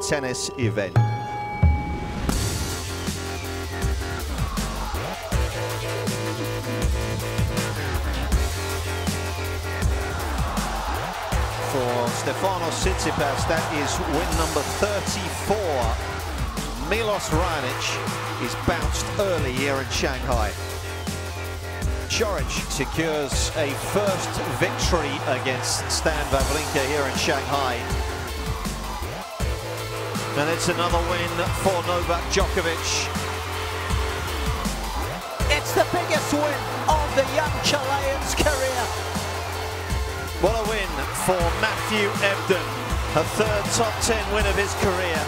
tennis event. For Stefanos Tsitsipas, that is win number 34. Milos Raonic is bounced early here in Shanghai. Coric secures a first victory against Stan Wawrinka here in Shanghai. And it's another win for Novak Djokovic. It's the biggest win of the young Chilean's career. What a win for Matthew Ebden, a third top 10 win of his career.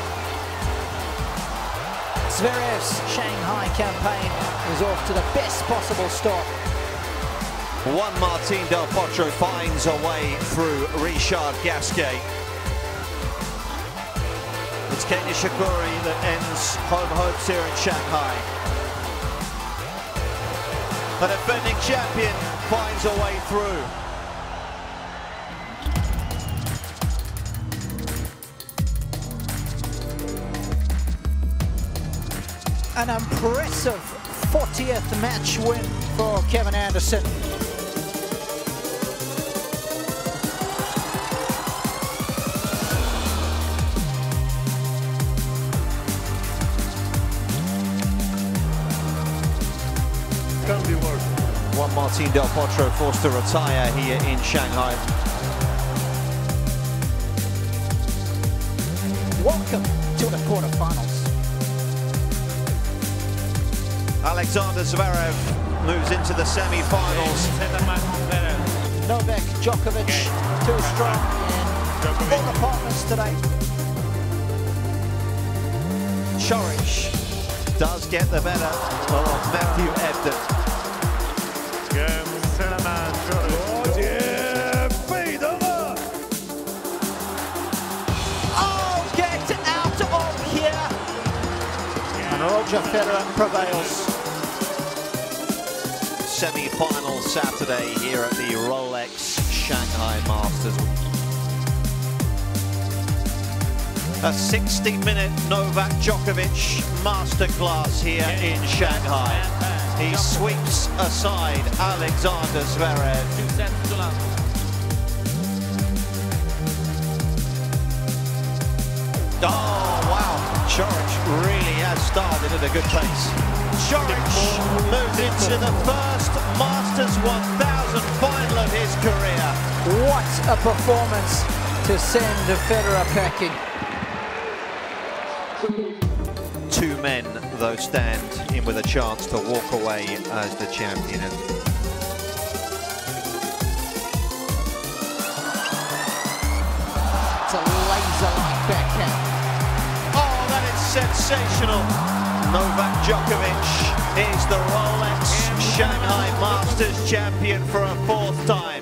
Zverev's Shanghai campaign is off to the best possible start. Juan Martin Del Potro finds a way through Richard Gasquet. It's Kei Nishikori that ends home hopes here in Shanghai. A defending champion finds a way through. An impressive 40th match win for Kevin Anderson. Can be worse. Juan Martin Del Potro forced to retire here in Shanghai. Welcome to the quarterfinals. Alexander Zverev moves into the semi-finals. Novak Djokovic, too strong in all departments today. Coric does get the better of Matthew Ebden. Roger Federer prevails. Semi-final Saturday here at the Rolex Shanghai Masters. A 60-minute Novak Djokovic masterclass here in Shanghai. He sweeps aside Alexander Zverev. Has started at a good pace. Coric moves into the first Masters 1000 final of his career. What a performance to send Federer packing. Two men, though, stand in with a chance to walk away as the champion. Sensational. Novak Djokovic is the Rolex Shanghai Masters champion for a fourth time.